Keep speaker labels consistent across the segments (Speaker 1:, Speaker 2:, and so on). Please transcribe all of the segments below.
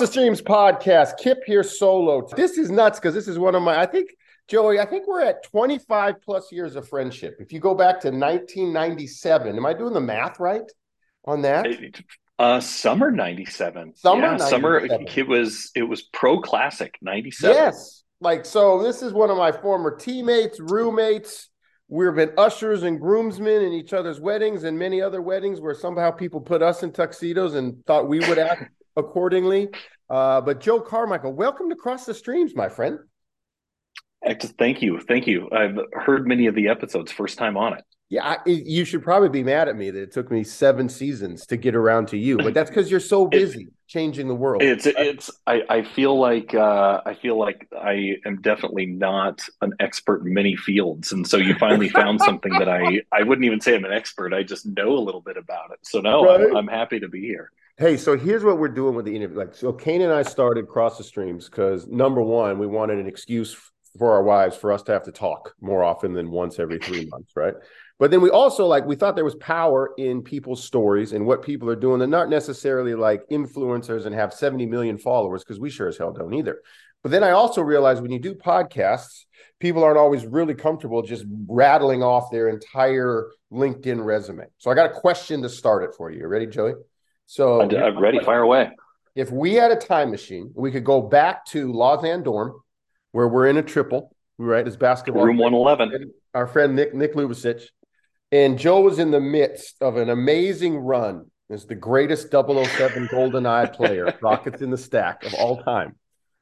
Speaker 1: The Streams podcast. Kip here solo. This is nuts because this is one of my, I think, Joey, I think we're at 25 plus years of friendship. If you go back to 1997, am I doing the math right on that?
Speaker 2: Uh, summer 97.
Speaker 1: Summer
Speaker 2: yeah,
Speaker 1: 97.
Speaker 2: summer it was it was pro classic 97.
Speaker 1: Yes. Like, so this is one of my former teammates, roommates. We've been ushers and groomsmen in each other's weddings and many other weddings where somehow people put us in tuxedos and thought we would act accordingly. Uh, but Joe Carmichael, welcome to Cross the Streams, my friend.
Speaker 2: Thank you. Thank you. I've heard many of the episodes first time on it.
Speaker 1: Yeah, I, you should probably be mad at me that it took me seven seasons to get around to you, but that's because you're so busy changing the world.
Speaker 2: It's it's I, I feel like uh, I feel like I am definitely not an expert in many fields, and so you finally found something that I I wouldn't even say I'm an expert. I just know a little bit about it. So no,
Speaker 1: Right.
Speaker 2: I'm, I'm happy to be here.
Speaker 1: Hey, so here's what we're doing with the interview. Like, so Kane and I started Cross the Streams because number one, we wanted an excuse for our wives for us to have to talk more often than once every three months, right? But then we also like we thought there was power in people's stories and what people are doing. They're not necessarily like influencers and have 70 million followers because we sure as hell don't either. But then I also realized when you do podcasts, people aren't always really comfortable just rattling off their entire LinkedIn resume. So I got a question to start it for you. You ready, Joey? So
Speaker 2: I, am ready. Fire away.
Speaker 1: if we had a time machine, we could go back to Lausanne Dorm, where we're in a triple, right? As basketball.
Speaker 2: Room 111.
Speaker 1: Our friend Nick Nick Lubicic. And Joe was in the midst of an amazing run as the greatest 007 Golden Eye player, Rockets in the stack of all time.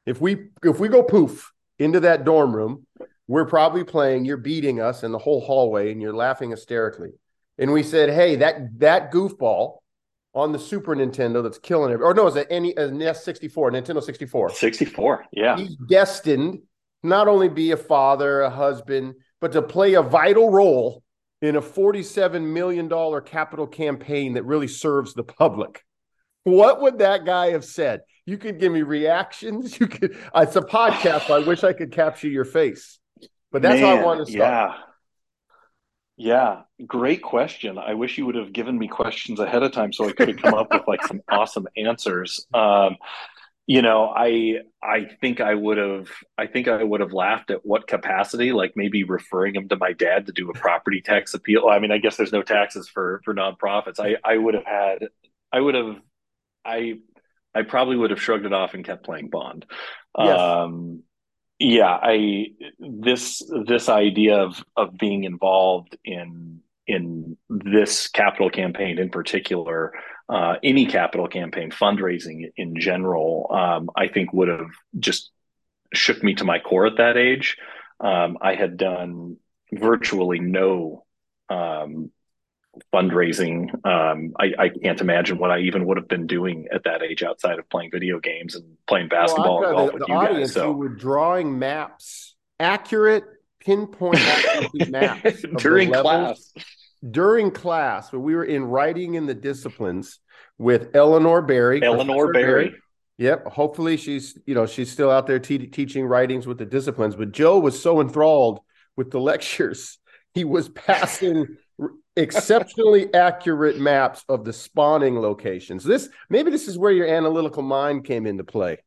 Speaker 1: If we if we go poof into that dorm room, we're probably playing, you're beating us in the whole hallway and you're laughing hysterically. And we said, hey, that that goofball on the Super Nintendo that's killing it. Or no, is it any a NES 64, Nintendo 64.
Speaker 2: 64. Yeah.
Speaker 1: He's destined not only be a father, a husband, but to play a vital role in a $47 million capital campaign that really serves the public. What would that guy have said? You could give me reactions. You could. It's a podcast. so I wish I could capture your face, but that's how I want to start.
Speaker 2: Yeah. Yeah, great question. I wish you would have given me questions ahead of time so I could have come up with like some awesome answers. Um, you know, I I think I would have I think I would have laughed at what capacity, like maybe referring him to my dad to do a property tax appeal. I mean, I guess there's no taxes for for nonprofits. I I would have had I would have I I probably would have shrugged it off and kept playing Bond.
Speaker 1: Yes.
Speaker 2: Um, yeah, I this this idea of of being involved in in this capital campaign in particular, uh, any capital campaign, fundraising in general, um, I think would have just shook me to my core at that age. Um, I had done virtually no um, fundraising. Um, I, I can't imagine what I even would have been doing at that age outside of playing video games and playing basketball
Speaker 1: Well,
Speaker 2: and
Speaker 1: I've
Speaker 2: golf
Speaker 1: got
Speaker 2: with
Speaker 1: the,
Speaker 2: you
Speaker 1: the
Speaker 2: guys. So
Speaker 1: you were drawing maps, accurate pinpoint maps
Speaker 2: during class,
Speaker 1: during class when we were in writing in the disciplines with Eleanor Berry.
Speaker 2: Eleanor
Speaker 1: Professor
Speaker 2: Berry.
Speaker 1: Yep. Hopefully she's, you know, she's still out there te- teaching writings with the disciplines. But Joe was so enthralled with the lectures, he was passing r- exceptionally accurate maps of the spawning locations. This maybe this is where your analytical mind came into play.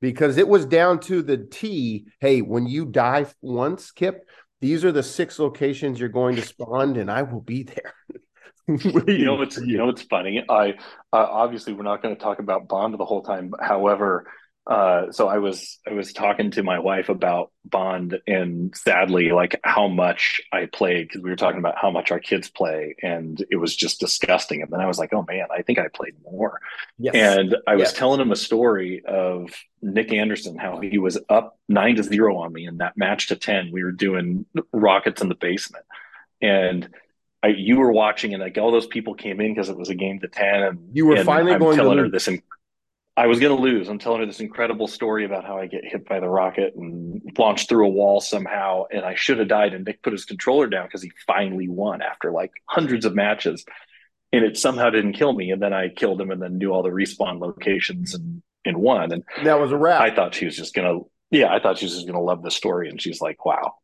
Speaker 1: Because it was down to the T. Hey, when you die once, Kip, these are the six locations you're going to spawn, and I will be there.
Speaker 2: You know what's you know what's funny? I uh, obviously we're not going to talk about Bond the whole time. However, uh, so I was I was talking to my wife about Bond, and sadly, like how much I played because we were talking about how much our kids play, and it was just disgusting. And then I was like, oh man, I think I played more.
Speaker 1: yes.
Speaker 2: And I was
Speaker 1: Yes.
Speaker 2: telling him a story of Nick Anderson, how he was up nine to zero on me in that match to 10. We were doing rockets in the basement. And I, you were watching, and like all those people came in because it was a game to 10. And
Speaker 1: You were
Speaker 2: and
Speaker 1: finally
Speaker 2: I'm
Speaker 1: going to
Speaker 2: her this. In, I was going to lose. I'm telling her this incredible story about how I get hit by the rocket and launched through a wall somehow. And I should have died. And Nick put his controller down because he finally won after like hundreds of matches and it somehow didn't kill me. And then I killed him and then knew all the respawn locations and, and won. And
Speaker 1: that was a wrap.
Speaker 2: I thought she was just gonna, yeah, I thought she was just gonna love the story. And she's like, wow.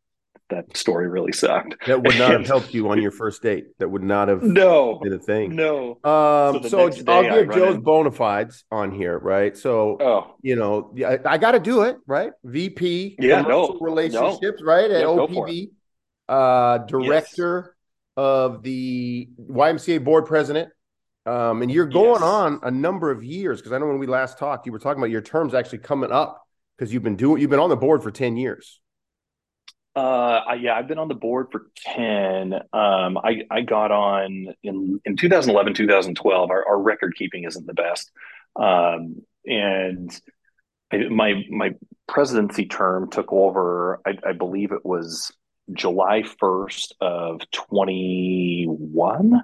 Speaker 2: That story really sucked.
Speaker 1: That would not have helped you on your first date. That would not have
Speaker 2: no
Speaker 1: been a thing.
Speaker 2: No.
Speaker 1: Um, so, so I'll give Joe's in... bona fides on here, right? So,
Speaker 2: oh.
Speaker 1: you know, I, I got to do it, right? VP,
Speaker 2: yeah, no,
Speaker 1: relationships,
Speaker 2: no.
Speaker 1: right? At yeah, OPB, uh, director yes. of the YMCA board president. Um, and you're going yes. on a number of years because I know when we last talked, you were talking about your terms actually coming up because you've been doing, you've been on the board for 10 years.
Speaker 2: Uh, I, yeah, I've been on the board for 10. Um, I, I got on in, in 2011, 2012. Our, our record keeping isn't the best. Um, and I, my, my presidency term took over, I, I believe it was July 1st of 21.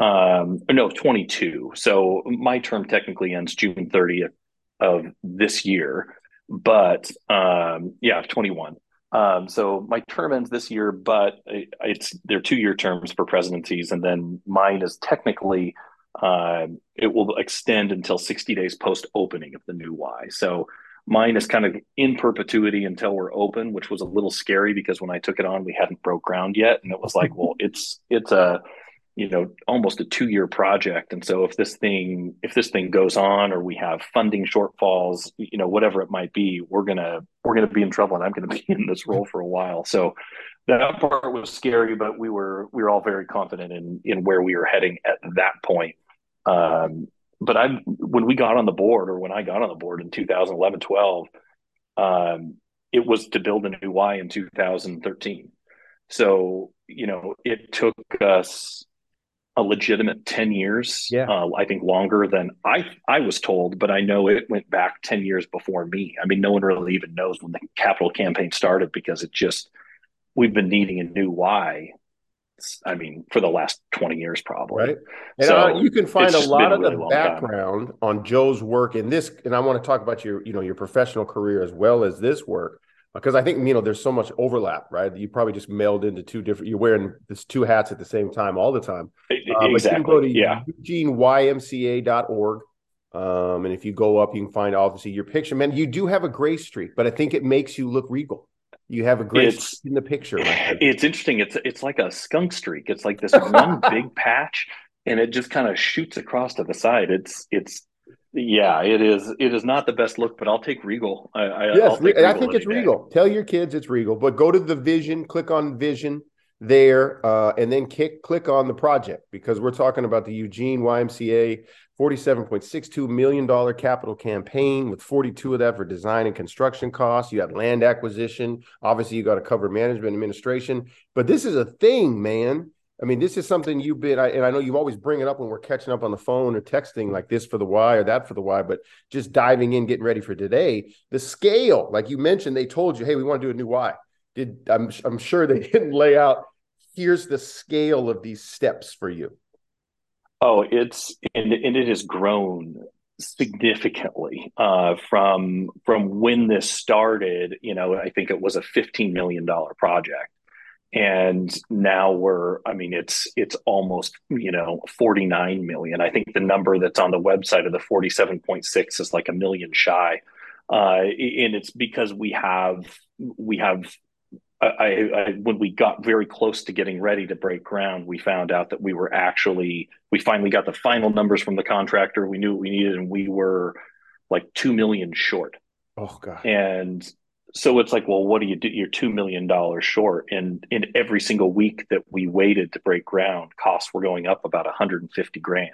Speaker 2: Um, no, 22. So my term technically ends June 30th of this year, but um, yeah, 21. Um, so my term ends this year, but it's they're two year terms for presidencies, and then mine is technically uh, it will extend until 60 days post opening of the new Y. So mine is kind of in perpetuity until we're open, which was a little scary because when I took it on, we hadn't broke ground yet, and it was like, well, it's it's a you know almost a two year project. And so if this thing if this thing goes on or we have funding shortfalls you know whatever it might be we're gonna we're gonna be in trouble and i'm gonna be in this role for a while. So that part was scary but we were we were all very confident in in where we were heading at that point. Um, but i when we got on the board or when i got on the board in 2011 12 um, it was to build a new y in 2013 so you know it took us a legitimate 10 years
Speaker 1: yeah. uh,
Speaker 2: i think longer than i i was told but i know it went back 10 years before me. I mean no one really even knows when the capital campaign started because it just we've been needing a new y i mean for the last 20 years probably.
Speaker 1: Right. And so uh, you can find a lot of really the background time. on joe's work in this and i want to talk about your you know your professional career as well as this work because I think you know there's so much overlap, right? You probably just mailed into two different. You're wearing this two hats at the same time all the time.
Speaker 2: Uh, exactly. go to yeah.
Speaker 1: EugeneYMCA.org, um, and if you go up, you can find obviously your picture. Man, you do have a gray streak, but I think it makes you look regal. You have a gray streak in the picture.
Speaker 2: It's interesting. It's it's like a skunk streak. It's like this one big patch, and it just kind of shoots across to the side. It's it's yeah, it is. It is not the best look, but I'll take Regal. I, I
Speaker 1: yes, Regal I think it's day. Regal. Tell your kids it's Regal, but go to the Vision, click on Vision there, uh, and then kick, click on the project because we're talking about the Eugene YMCA $47.62 million capital campaign with 42 of that for design and construction costs. You have land acquisition. Obviously, you got to cover management administration, but this is a thing, man. I mean, this is something you've been, I, and I know you always bring it up when we're catching up on the phone or texting like this for the why or that for the why, but just diving in, getting ready for today. The scale, like you mentioned, they told you, hey, we want to do a new why. Did I'm I'm sure they didn't lay out. Here's the scale of these steps for you.
Speaker 2: Oh, it's and, and it has grown significantly uh, from from when this started. You know, I think it was a fifteen million dollar project and now we're i mean it's it's almost you know 49 million i think the number that's on the website of the 47.6 is like a million shy uh, and it's because we have we have I, I, when we got very close to getting ready to break ground, we found out that we were actually we finally got the final numbers from the contractor. We knew what we needed, and we were like two million short.
Speaker 1: Oh god!
Speaker 2: And so it's like, well, what do you do? You're two million dollars short, and in every single week that we waited to break ground, costs were going up about 150 grand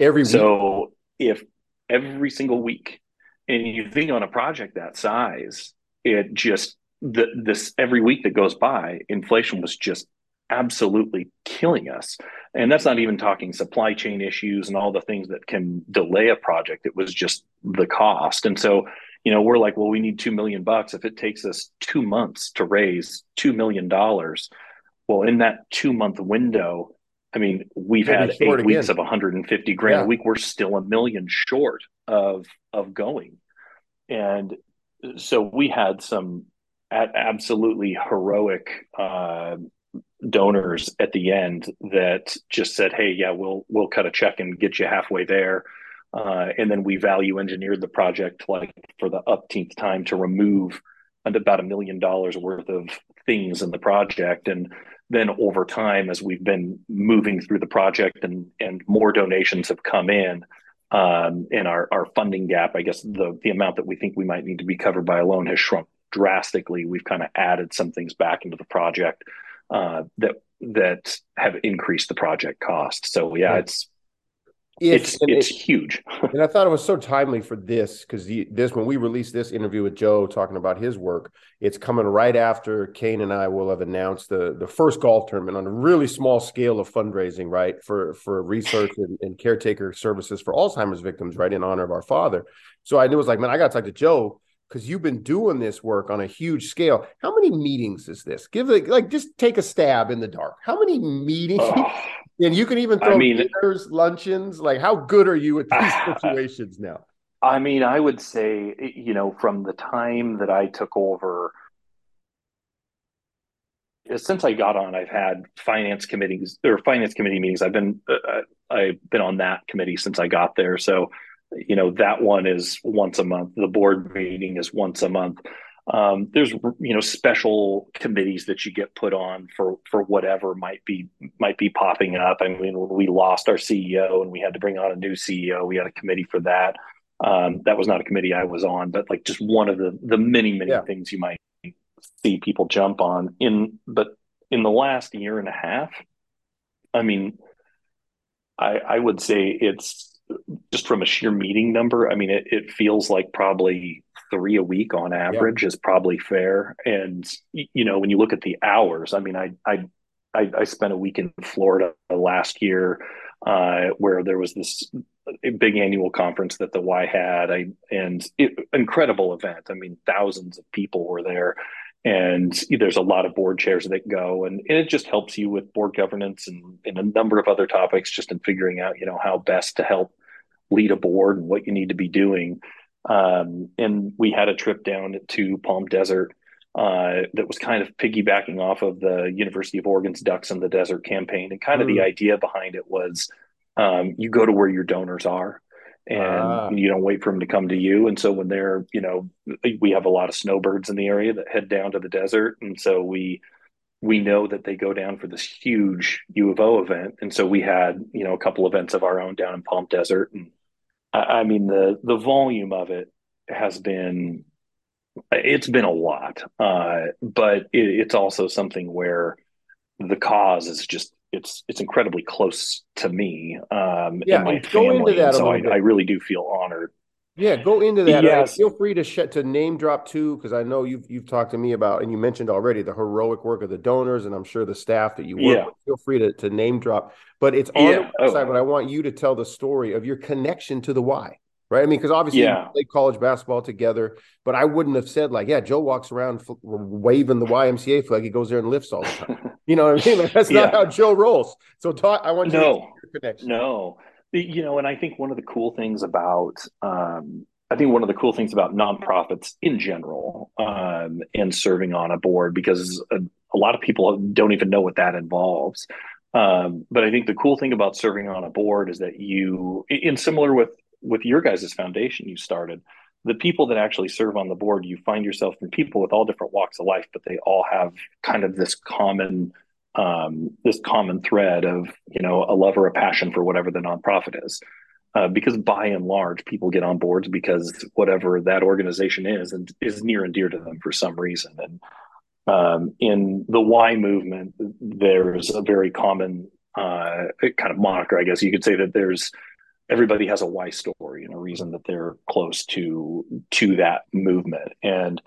Speaker 1: every week.
Speaker 2: So if every single week, and you think on a project that size, it just the, this every week that goes by, inflation was just absolutely killing us. And that's not even talking supply chain issues and all the things that can delay a project. It was just the cost. And so you know we're like well we need 2 million bucks if it takes us 2 months to raise 2 million dollars well in that 2 month window i mean we've had 8 again. weeks of 150 grand yeah. a week we're still a million short of of going and so we had some absolutely heroic uh, donors at the end that just said hey yeah we'll we'll cut a check and get you halfway there uh, and then we value engineered the project like for the upteenth time to remove about a million dollars worth of things in the project. And then over time as we've been moving through the project and and more donations have come in um, and our, our funding gap i guess the the amount that we think we might need to be covered by a loan has shrunk drastically. We've kind of added some things back into the project uh, that that have increased the project cost. So yeah, yeah. It's it's it's, it, huge.
Speaker 1: and I thought it was so timely for this because this when we released this interview with Joe talking about his work, it's coming right after Kane and I will have announced the the first golf tournament on a really small scale of fundraising, right for for research and, and caretaker services for Alzheimer's victims, right in honor of our father. So I knew it was like, man, I got to talk to Joe because you've been doing this work on a huge scale. How many meetings is this? Give it like just take a stab in the dark. How many meetings? Oh, and you can even throw I mean, dinners, luncheons. Like, how good are you at these situations now?
Speaker 2: I mean, I would say, you know, from the time that I took over, since I got on, I've had finance committees or finance committee meetings. I've been uh, uh, I've been on that committee since I got there. So, you know, that one is once a month. The board meeting is once a month um, there's you know special committees that you get put on for for whatever might be might be popping up. I mean, we lost our CEO and we had to bring on a new CEO, we had a committee for that. Um, that was not a committee I was on, but like just one of the the many many yeah. things you might see people jump on in. But in the last year and a half, I mean, I I would say it's just from a sheer meeting number. I mean, it, it feels like probably three a week on average is probably fair. And you know, when you look at the hours, I mean, I I I, I spent a week in Florida last year uh, where there was this big annual conference that the Y had, I, and it, incredible event. I mean, thousands of people were there, and there's a lot of board chairs that go, and, and it just helps you with board governance and, and a number of other topics, just in figuring out, you know, how best to help lead a board and what you need to be doing. Um, and we had a trip down to Palm Desert uh, that was kind of piggybacking off of the University of Oregon's Ducks in the Desert campaign. And kind of mm. the idea behind it was um, you go to where your donors are and ah. you don't wait for them to come to you. And so when they're, you know, we have a lot of snowbirds in the area that head down to the desert. And so we, we know that they go down for this huge U of O event. And so we had, you know, a couple events of our own down in Palm Desert and I mean the the volume of it has been it's been a lot, uh, but it, it's also something where the cause is just it's it's incredibly close to me um, yeah, and my family. And so I, I, really do feel honored
Speaker 1: yeah, go into that. Yes. feel free to sh- to name drop too, because I know you've you've talked to me about, and you mentioned already the heroic work of the donors, and I'm sure the staff that you work yeah. with. Feel free to, to name drop, but it's on yeah. the website. Oh. But I want you to tell the story of your connection to the Y, right? I mean, because obviously yeah. you played college basketball together, but I wouldn't have said like, yeah, Joe walks around waving the YMCA flag. He goes there and lifts all the time. you know what I mean? Like, that's not how Joe rolls. So talk. I want you no, to your connection.
Speaker 2: No, you know and i think one of the cool things about um, i think one of the cool things about nonprofits in general um, and serving on a board because a, a, lot of people don't even know what that involves um, but i think the cool thing about serving on a board is that you in similar with with your guys' foundation you started the people that actually serve on the board you find yourself in people with all different walks of life but they all have kind of this common um, this common thread of you know a love or a passion for whatever the nonprofit is. Uh, because by and large people get on boards because whatever that organization is and is near and dear to them for some reason. And um, in the y movement there's a very common uh, kind of moniker i guess you could say that there's everybody has a why story and a reason that they're close to to that movement and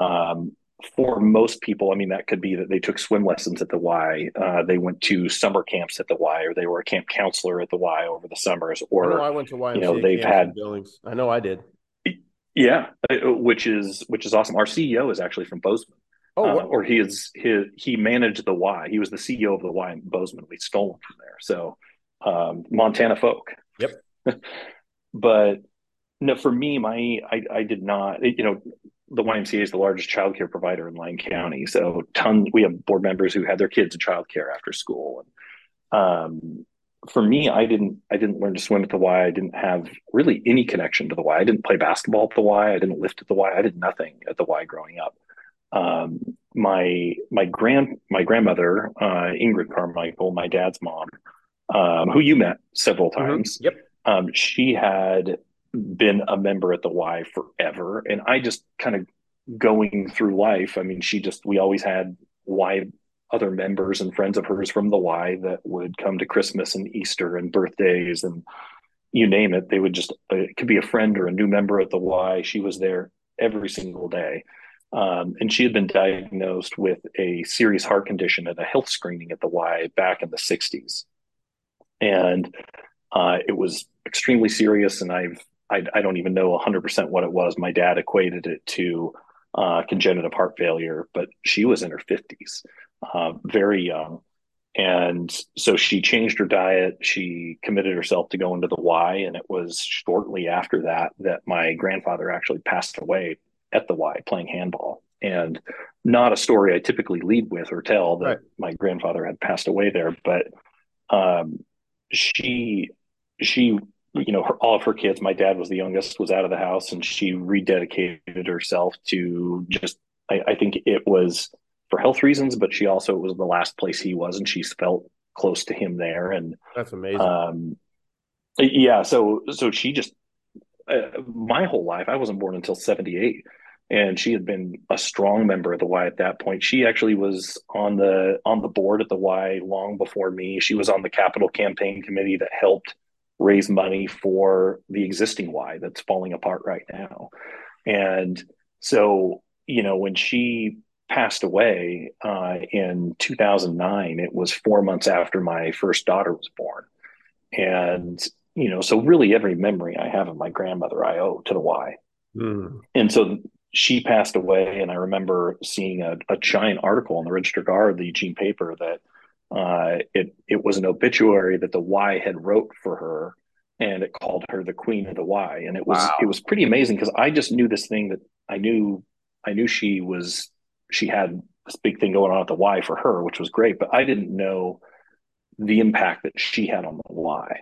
Speaker 2: um, for most people, I mean, that could be that they took swim lessons at the Y, uh, they went to summer camps at the Y, or they were a camp counselor at the Y over the summers, or
Speaker 1: I, I went to YMCA you know they've had Billings. I know I did.
Speaker 2: Yeah, which is which is awesome. Our CEO is actually from Bozeman. Oh, uh, or he is he he managed the Y. He was the CEO of the Y in Bozeman. We stole him from there. So um, Montana folk.
Speaker 1: Yep.
Speaker 2: but no, for me, my I I did not. You know, the YMCA is the largest childcare provider in Lane County. So tons we have board members who had their kids in childcare after school. And um, for me, I didn't I didn't learn to swim at the Y. I didn't have really any connection to the Y. I didn't play basketball at the Y. I didn't lift at the Y. I did nothing at the Y growing up. Um, my my grand my grandmother uh, Ingrid Carmichael, my dad's mom, um, who you met several mm-hmm. times.
Speaker 1: Mm-hmm. Yep.
Speaker 2: Um, she had been a member at the Y forever, and I just kind of going through life. I mean, she just we always had Y other members and friends of hers from the Y that would come to Christmas and Easter and birthdays and you name it. They would just it could be a friend or a new member at the Y. She was there every single day. Um, and she had been diagnosed with a serious heart condition at a health screening at the Y back in the 60s. And uh, it was extremely serious. And I've, I, I, don't even know 100% what it was. My dad equated it to uh, congenital heart failure, but she was in her 50s, uh, very young. And so she changed her diet. She committed herself to go into the Y. And it was shortly after that that my grandfather actually passed away at the Y playing handball. And not a story I typically lead with or tell that right. my grandfather had passed away there, but um, she she you know her, all of her kids my dad was the youngest was out of the house and she rededicated herself to just I, I think it was for health reasons but she also it was the last place he was and she felt close to him there and
Speaker 1: that's amazing. um,
Speaker 2: yeah so so she just uh, my whole life i wasn't born until 78 and she had been a strong member of the Y at that point. She actually was on the on the board at the Y long before me. She was on the capital campaign committee that helped raise money for the existing Y that's falling apart right now. And so, you know, when she passed away uh, in 2009, it was four months after my first daughter was born. And, you know, so really every memory I have of my grandmother, I owe to the Y. Mm. And so she passed away, and I remember seeing a, a giant article in the Register Guard, the Eugene paper, that uh, it it was an obituary that the Y had wrote for her, and it called her the Queen of the Y, and it was wow. it was pretty amazing because I just knew this thing that I knew I knew she was she had this big thing going on at the Y for her, which was great, but I didn't know the impact that she had on the Y,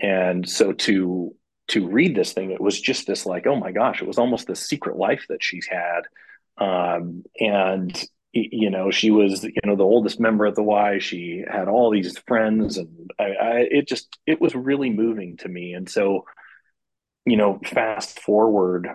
Speaker 2: and so to to read this thing, it was just this like, oh my gosh, it was almost this secret life that she's had. Um, and you know, she was, you know, the oldest member of the Y. She had all these friends, and I, I, it just, it was really moving to me. And so, you know, fast forward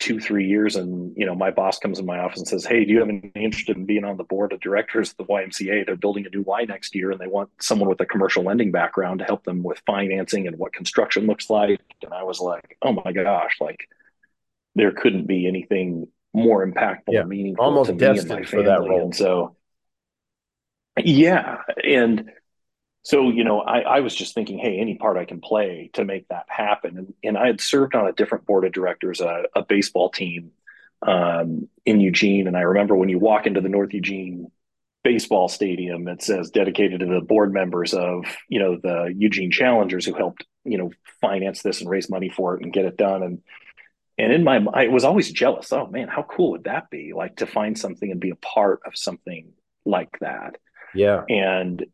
Speaker 2: two three years and you know my boss comes in my office and says hey do you have any interest in being on the board of directors of the ymca they're building a new y next year and they want someone with a commercial lending background to help them with financing and what construction looks like. And i was like oh my gosh like there couldn't be anything more impactful yeah, meaningful
Speaker 1: almost
Speaker 2: me
Speaker 1: destined
Speaker 2: my
Speaker 1: for that role
Speaker 2: and so yeah and so you know I, I was just thinking hey any part i can play to make that happen. And, and i had served on a different board of directors a, a baseball team um, in eugene. And i remember when you walk into the north eugene baseball stadium it says dedicated to the board members of you know the eugene challengers who helped you know finance this and raise money for it and get it done. And and in my i was always jealous. Oh man how cool would that be? Like to find something and be a part of something like that.
Speaker 1: Yeah.
Speaker 2: And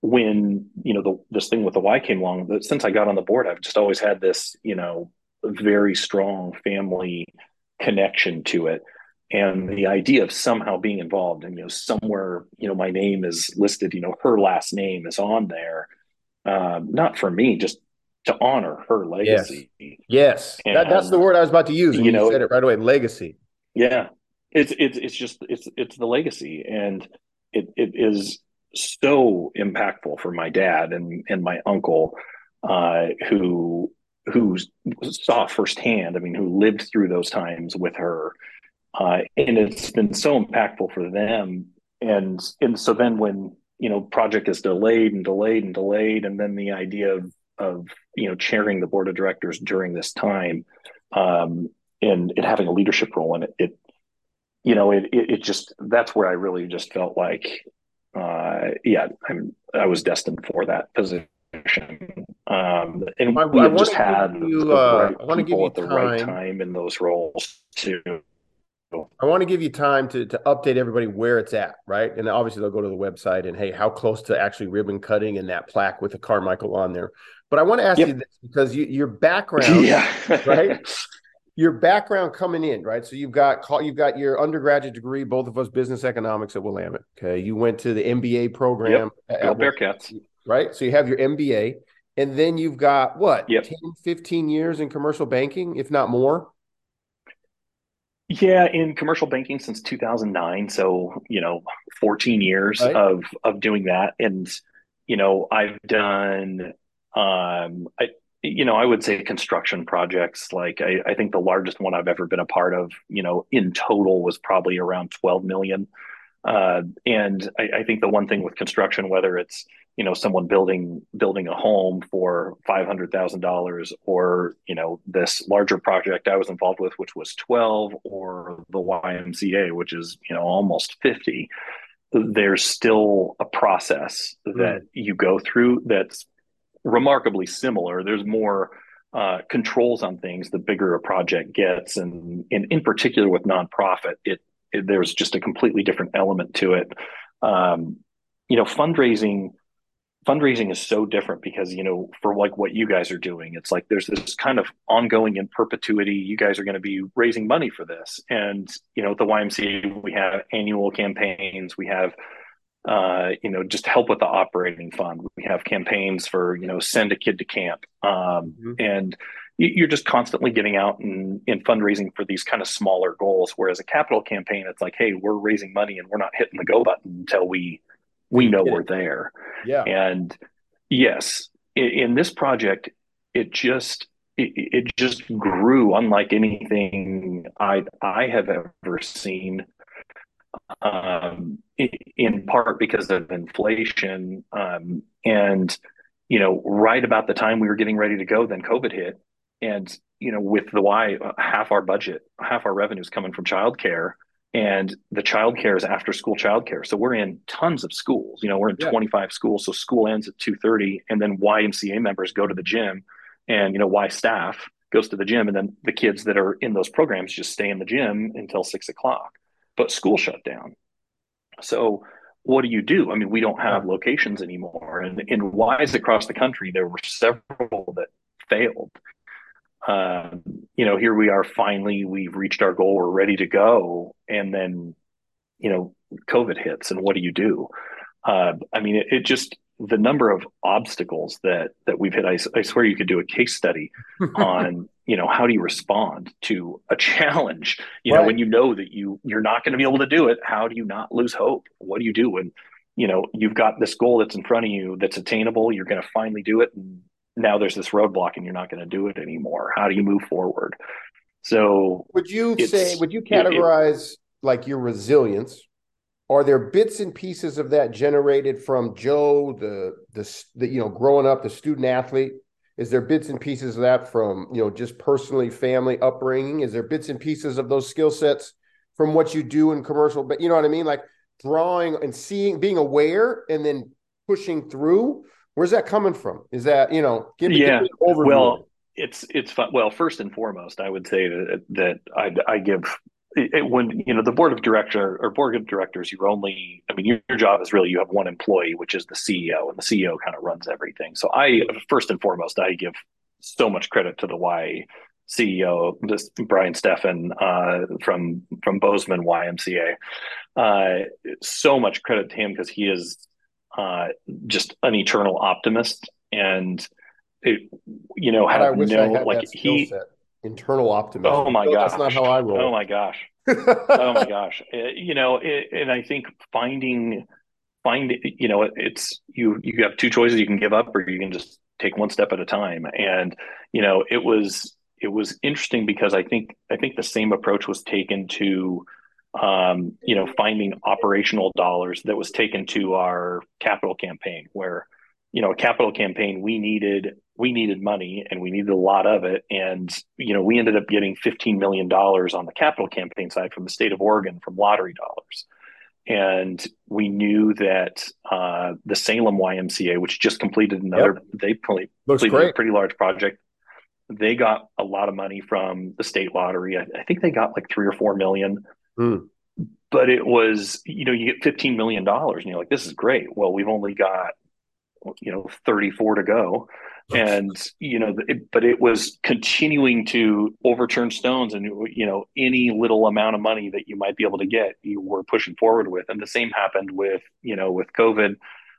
Speaker 2: when you know the, this thing with the Y came along, since I got on the board, I've just always had this you know very strong family connection to it, and the idea of somehow being involved and you know somewhere you know my name is listed, you know her last name is on there, um, not for me, just to honor her legacy.
Speaker 1: Yes, yes. That, that's the word I was about to use. You know, you said it right away. Legacy.
Speaker 2: Yeah, it's it's it's just it's it's the legacy, and it it is so impactful for my dad and and my uncle uh, who who saw firsthand. I mean, who lived through those times with her, uh, and it's been so impactful for them. And and so then when you know project is delayed and delayed and delayed, and then the idea of of you know chairing the board of directors during this time, um, and, and having a leadership role in it, it you know it, it, it just that's where I really just felt like uh, yeah, I'm, I was destined for that position. Um, and I, we I just had you, the uh, right I want to give you at the time. right time in those roles too.
Speaker 1: I want to give you time to to update everybody where it's at, right? And obviously they'll go to the website and hey, how close to actually ribbon cutting and that plaque with the Carmichael on there. But I want to ask yep. you this because you, your background,
Speaker 2: yeah,
Speaker 1: right? your background coming in, right? So you've got you've got your undergraduate degree, both of us business economics at Willamette. Okay, you went to the MBA program
Speaker 2: yep. at, Bearcats,
Speaker 1: right? So you have your MBA, and then you've got what
Speaker 2: yep.
Speaker 1: 10, 15 years in commercial banking, if not more.
Speaker 2: Yeah, in commercial banking since 2009, so you know, 14 years right. of of doing that, and you know, I've done um, I you know, I would say construction projects. Like I, I, think the largest one I've ever been a part of, you know, in total was probably around 12 million. Uh, and I, I, think the one thing with construction, whether it's you know someone building building a home for five hundred thousand dollars, or you know this larger project I was involved with, which was 12, or the YMCA, which is you know almost 50. There's still a process that mm. you go through that's remarkably similar. There's more uh, controls on things the bigger a project gets, and, and in particular with nonprofit, it, it there's just a completely different element to it. Um, you know, fundraising fundraising is so different because you know for like what you guys are doing it's like there's this kind of ongoing in perpetuity you guys are going to be raising money for this and you know at the ymca we have annual campaigns we have uh, you know, just help with the operating fund. We have campaigns for, you know, send a kid to camp. Um, mm-hmm. And you're just constantly getting out and, and, fundraising for these kind of smaller goals. Whereas a capital campaign, it's like, hey, we're raising money and we're not hitting the go button until we we know we're there.
Speaker 1: Yeah.
Speaker 2: And yes, in, in this project, it just it, it, just grew unlike anything I I have ever seen um, in part because of inflation. Um, and, you know, right about the time we were getting ready to go, then COVID hit. And, you know, with the Y, half our budget, half our revenues coming from childcare. And the childcare is after school childcare. So we're in tons of schools. You know, we're in yeah. 25 schools. So school ends at 2:30, and then YMCA members go to the gym, and you know, Y staff goes to the gym, and then the kids that are in those programs just stay in the gym until six o'clock but school shut down. So what do you do? I mean, we don't have locations anymore. And in Ys across the country, there were several that failed. Um, you know, here we are finally, we've reached our goal, we're ready to go. And then, you know, COVID hits, and what do you do? Uh, I mean, it, it just, the number of obstacles that that we've hit I, I swear you could do a case study on you know how do you respond to a challenge you right. know when you know that you you're not going to be able to do it how do you not lose hope what do you do when you know you've got this goal that's in front of you that's attainable you're going to finally do it and now there's this roadblock and you're not going to do it anymore how do you move forward so
Speaker 1: would you say would you categorize it, like your resilience are there bits and pieces of that generated from Joe, the, the the you know growing up the student athlete? Is there bits and pieces of that from you know just personally family upbringing? Is there bits and pieces of those skill sets from what you do in commercial? But you know what I mean, like drawing and seeing, being aware, and then pushing through. Where's that coming from? Is that you know?
Speaker 2: Give me, yeah. Give me well, it's it's fun. Well, first and foremost, I would say that that I, I give it, when you know the board of director or board of directors, you're only. I mean, your, your, job is really you have one employee, which is the CEO, and the CEO kind of runs everything. So I first and foremost, I give so much credit to the Y CEO, this Brian Steffen uh, from from Bozeman YMCA. Uh, so much credit to him because he is uh, just an eternal optimist, and it, you know, have no like he. Set
Speaker 1: internal optimism.
Speaker 2: Oh my gosh,
Speaker 1: that's not how I roll.
Speaker 2: Oh my gosh, oh my gosh. Uh, you know, it, and I think finding find you know it's you you have two choices you can give up or you can just take one step at a time and you know it was it was interesting because i think i think the same approach was taken to um, you know finding operational dollars that was taken to our capital campaign where you know a capital campaign we needed we needed money and we needed a lot of it. And, you know, we ended up getting $15 million on the capital campaign side from the state of Oregon from lottery dollars. And we knew that uh, the Salem YMCA, which just completed another, yep. they completed a pretty large project. They got a lot of money from the state lottery. I, I think they got like three or four million.
Speaker 1: Mm.
Speaker 2: But it was, you know, you get $15 million and you're like, this is great. Well, we've only got, you know, 34 to go and you know, it, but it was continuing to overturn stones, and you know, any little amount of money that you might be able to get, you were pushing forward with. And the same happened with you know with COVID.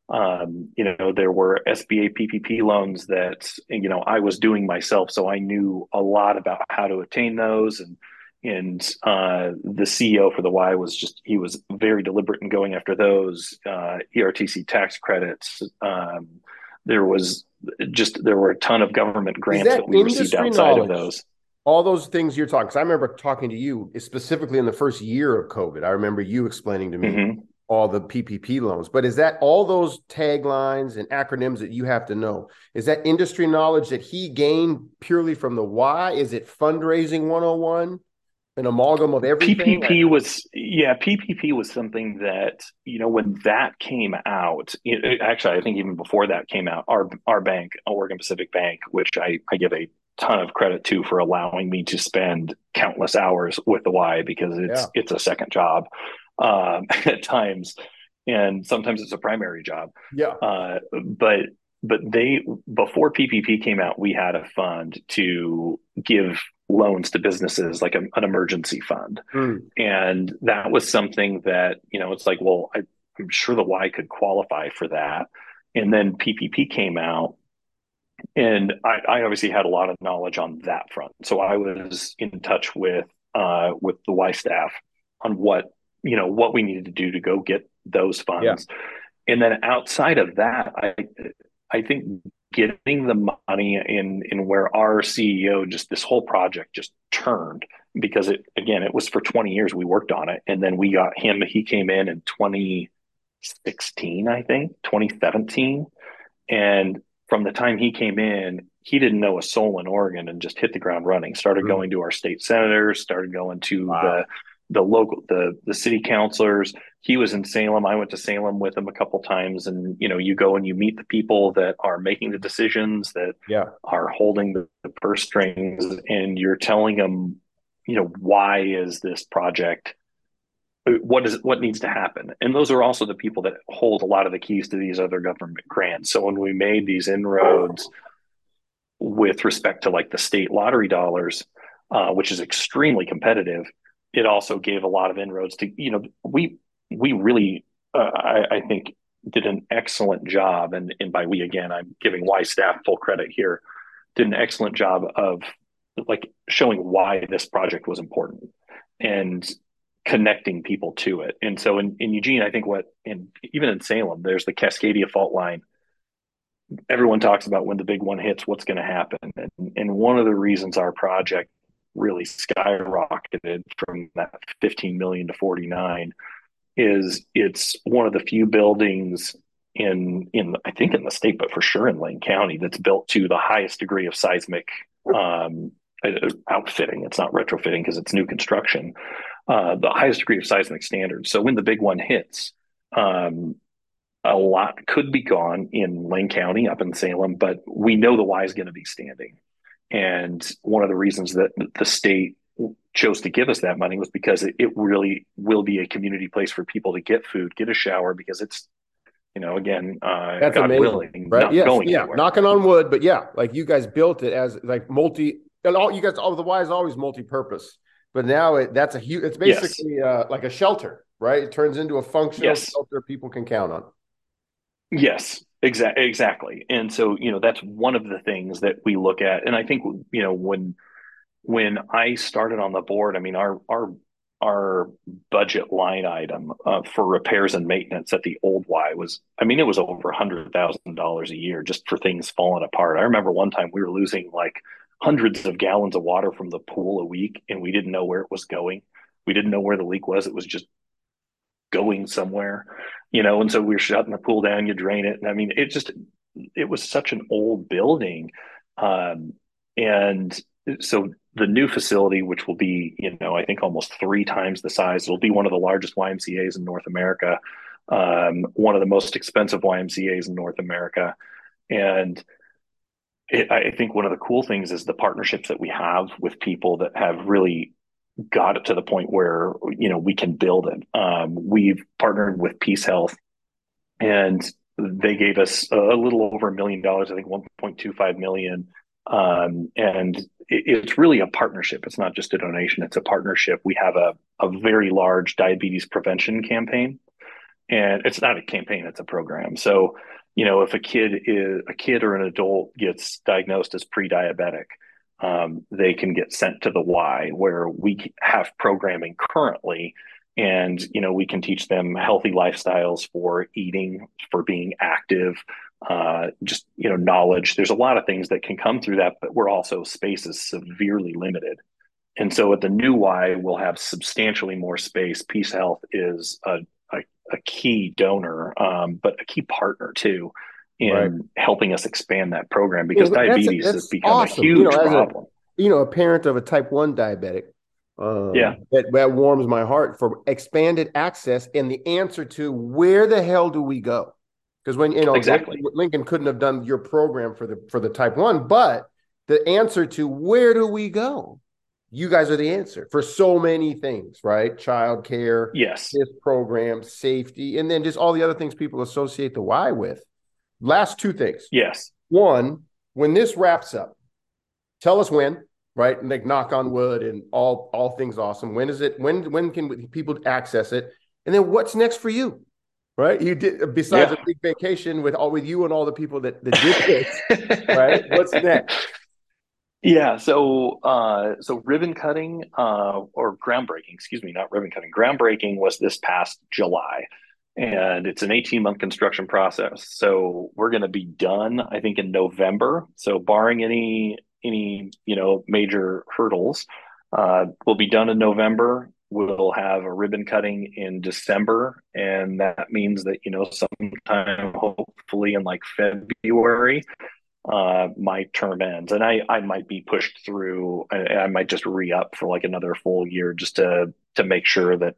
Speaker 2: Um, you know, there were SBA PPP loans that you know I was doing myself, so I knew a lot about how to attain those and and uh, the CEO for the Y was just he was very deliberate in going after those uh, ERTC tax credits. Um, there was just there were a ton of government grants that, that, we received outside knowledge, of those.
Speaker 1: All those things you're talking. Because I remember talking to you specifically in the first year of COVID. I remember you explaining to me mm-hmm. all the PPP loans. But is that all those taglines and acronyms that you have to know? Is that industry knowledge that he gained purely from the why? Is it fundraising 101? An amalgam of everything?
Speaker 2: PPP was yeah, PPP was something that you know when that came out. It, actually, I think even before that came out, our our bank, Oregon Pacific Bank, which I I give a ton of credit to for allowing me to spend countless hours with the Y because it's yeah. it's a second job um, at times, and sometimes it's a primary job.
Speaker 1: Yeah,
Speaker 2: uh, but but they before PPP came out, we had a fund to give loans to businesses like a, an emergency fund. Mm. And that was something that, you know, it's like, well, I, I'm sure the Y could qualify for that. And then PPP came out. And I, I obviously had a lot of knowledge on that front. So I was in touch with uh, with the Y staff on what, you know, what we needed to do to go get those funds. Yeah. And then outside of that, I I think getting the money in in where our CEO just this whole project just turned because it again it was for 20 years we worked on it and then we got him he came in in 2016 I think 2017 and from the time he came in he didn't know a soul in Oregon and just hit the ground running started mm-hmm. going to our state senators started going to wow. the the local the the city councilors. He was in salem. I went to salem with him a couple times and you know you go and you meet the people that are making the decisions that
Speaker 1: yeah.
Speaker 2: are holding the, the purse strings and you're telling them you know why is this project what is what needs to happen? And those are also the people that hold a lot of the keys to these other government grants. So when we made these inroads with respect to like the state lottery dollars uh, which is extremely competitive it also gave a lot of inroads to you know we we really uh, I, I, think did an excellent job and and by we again I'm giving Y staff full credit here did an excellent job of like showing why this project was important and connecting people to it. And so in, in Eugene I think what and even in Salem there's the Cascadia fault line. Everyone talks about when the big one hits what's going to happen? And, and one of the reasons our project really skyrocketed from that 15 million to 49 is it's one of the few buildings in in I think in the state, but for sure in Lane County that's built to the highest degree of seismic um, outfitting. It's not retrofitting because it's new construction. Uh, the highest degree of seismic standards. So when the big one hits, um, a lot could be gone in Lane County up in Salem, but we know the Y is going to be standing. And one of the reasons that the state chose to give us that money was because it, it really will be a community place for people to get food, get a shower, because it's, you know, again, uh,
Speaker 1: that's God amazing, willing, right? Yes, yeah, anywhere. knocking on wood, but yeah, like you guys built it as like multi, and all you guys, all the Y is always multi-purpose, but now it that's a huge. It's basically yes. uh, like a shelter, right? It turns into a functional yes. shelter people can count on.
Speaker 2: Yes, Exactly. Exactly. And so, you know, that's one of the things that we look at. And I think, you know, when when I started on the board, I mean, our our our budget line item uh, for repairs and maintenance at the old Y was, I mean, it was over hundred thousand dollars a year just for things falling apart. I remember one time we were losing like hundreds of gallons of water from the pool a week, and we didn't know where it was going. We didn't know where the leak was. It was just going somewhere, you know, and so we are shutting the pool down, you drain it. And I mean, it just, it was such an old building. Um, and so the new facility, which will be, you know, I think almost three times the size, it'll be one of the largest YMCA's in North America, um, one of the most expensive YMCA's in North America. And it, I think one of the cool things is the partnerships that we have with people that have really got it to the point where you know we can build it. Um, we've partnered with Peace Health, and they gave us a little over a million dollars, I think 1.25 million. Um, and it, it's really a partnership. It's not just a donation, it's a partnership. We have a, a very large diabetes prevention campaign. And it's not a campaign, it's a program. So, you know, if a kid is a kid or an adult gets diagnosed as pre-diabetic, um, they can get sent to the Y, where we have programming currently. And you know we can teach them healthy lifestyles for eating for being active uh, just you know knowledge. There's a lot of things that can come through that but we're also space is severely limited. And so at the new y we'll have substantially more space. PeaceHealth is a, a, a key donor um, but a key partner too in right. helping us expand that program because well, diabetes that's, that's has become awesome. a huge you know, problem
Speaker 1: a, you know a parent of a type 1 diabetic um, yeah, that, that warms my heart for expanded access and the answer to where the hell do we go? Because when you know
Speaker 2: exactly
Speaker 1: Lincoln couldn't have done your program for the for the type one, but the answer to where do we go? You guys are the answer for so many things, right? Child care,
Speaker 2: yes,
Speaker 1: this program, safety, and then just all the other things people associate the Y with. Last two things.
Speaker 2: Yes.
Speaker 1: One, when this wraps up, tell us when right? And like knock on wood and all all things awesome. When is it? When when can people access it? And then what's next for you? Right? You did besides yeah. a big vacation with all with you and all the people that, that did this, right? What's next?
Speaker 2: Yeah, so uh, so ribbon cutting uh, or groundbreaking, excuse me, not ribbon cutting. Groundbreaking was this past July, and it's an 18 month construction process. So we're going to be done, I think, in November. So barring any any you know major hurdles. Uh, we'll be done in November. We'll have a ribbon cutting in December, and that means that you know sometime hopefully in like February, uh, my term ends, and I I might be pushed through. I, I might just re up for like another full year just to to make sure that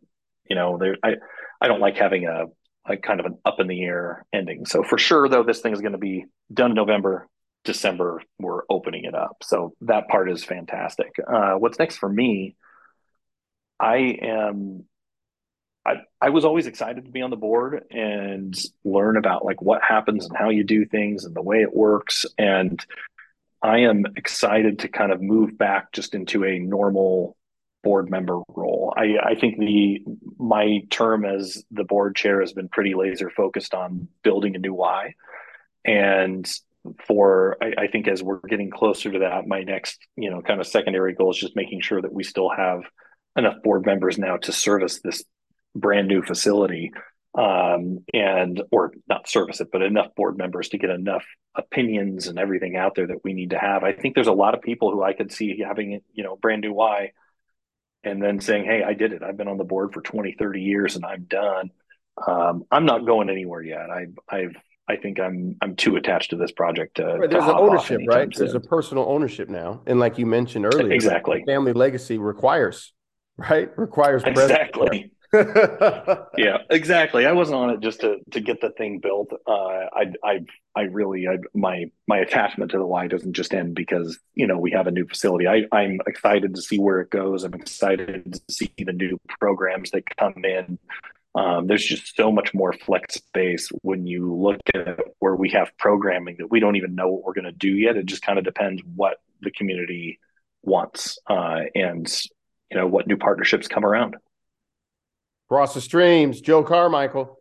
Speaker 2: you know there. I I don't like having a like kind of an up in the air ending. So for sure though, this thing is going to be done November, December we're opening it up. So that part is fantastic. Uh, what's next for me? I am. I, I was always excited to be on the board and learn about like what happens and how you do things and the way it works. And I am excited to kind of move back just into a normal board member role. I, I think the my term as the board chair has been pretty laser focused on building a new Y. And for I, I, think as we're getting closer to that, my next, you know, kind of secondary goal is just making sure that we still have enough board members now to service this brand new facility um, and or not service it, but enough board members to get enough opinions and everything out there that we need to have. I think there's a lot of people who I could see having, you know, brand new Y and then saying, Hey, I did it. I've been on the board for 20, 30 years and I'm done. Um, I'm not going anywhere yet. I, I've I think I'm I'm too attached to this project to.
Speaker 1: Right, there's
Speaker 2: to
Speaker 1: an ownership, right? Soon. There's a personal ownership now, and like you mentioned earlier,
Speaker 2: exactly.
Speaker 1: Family legacy requires, right? Requires
Speaker 2: exactly. yeah, exactly. I wasn't on it just to to get the thing built. Uh, I I I really I, my my attachment to the Y doesn't just end because you know we have a new facility. I I'm excited to see where it goes. I'm excited to see the new programs that come in. Um, there's just so much more flex space when you look at where we have programming that we don't even know what we're going to do yet. It just kind of depends what the community wants uh, and you know what new partnerships come around.
Speaker 1: Cross the streams, Joe Carmichael.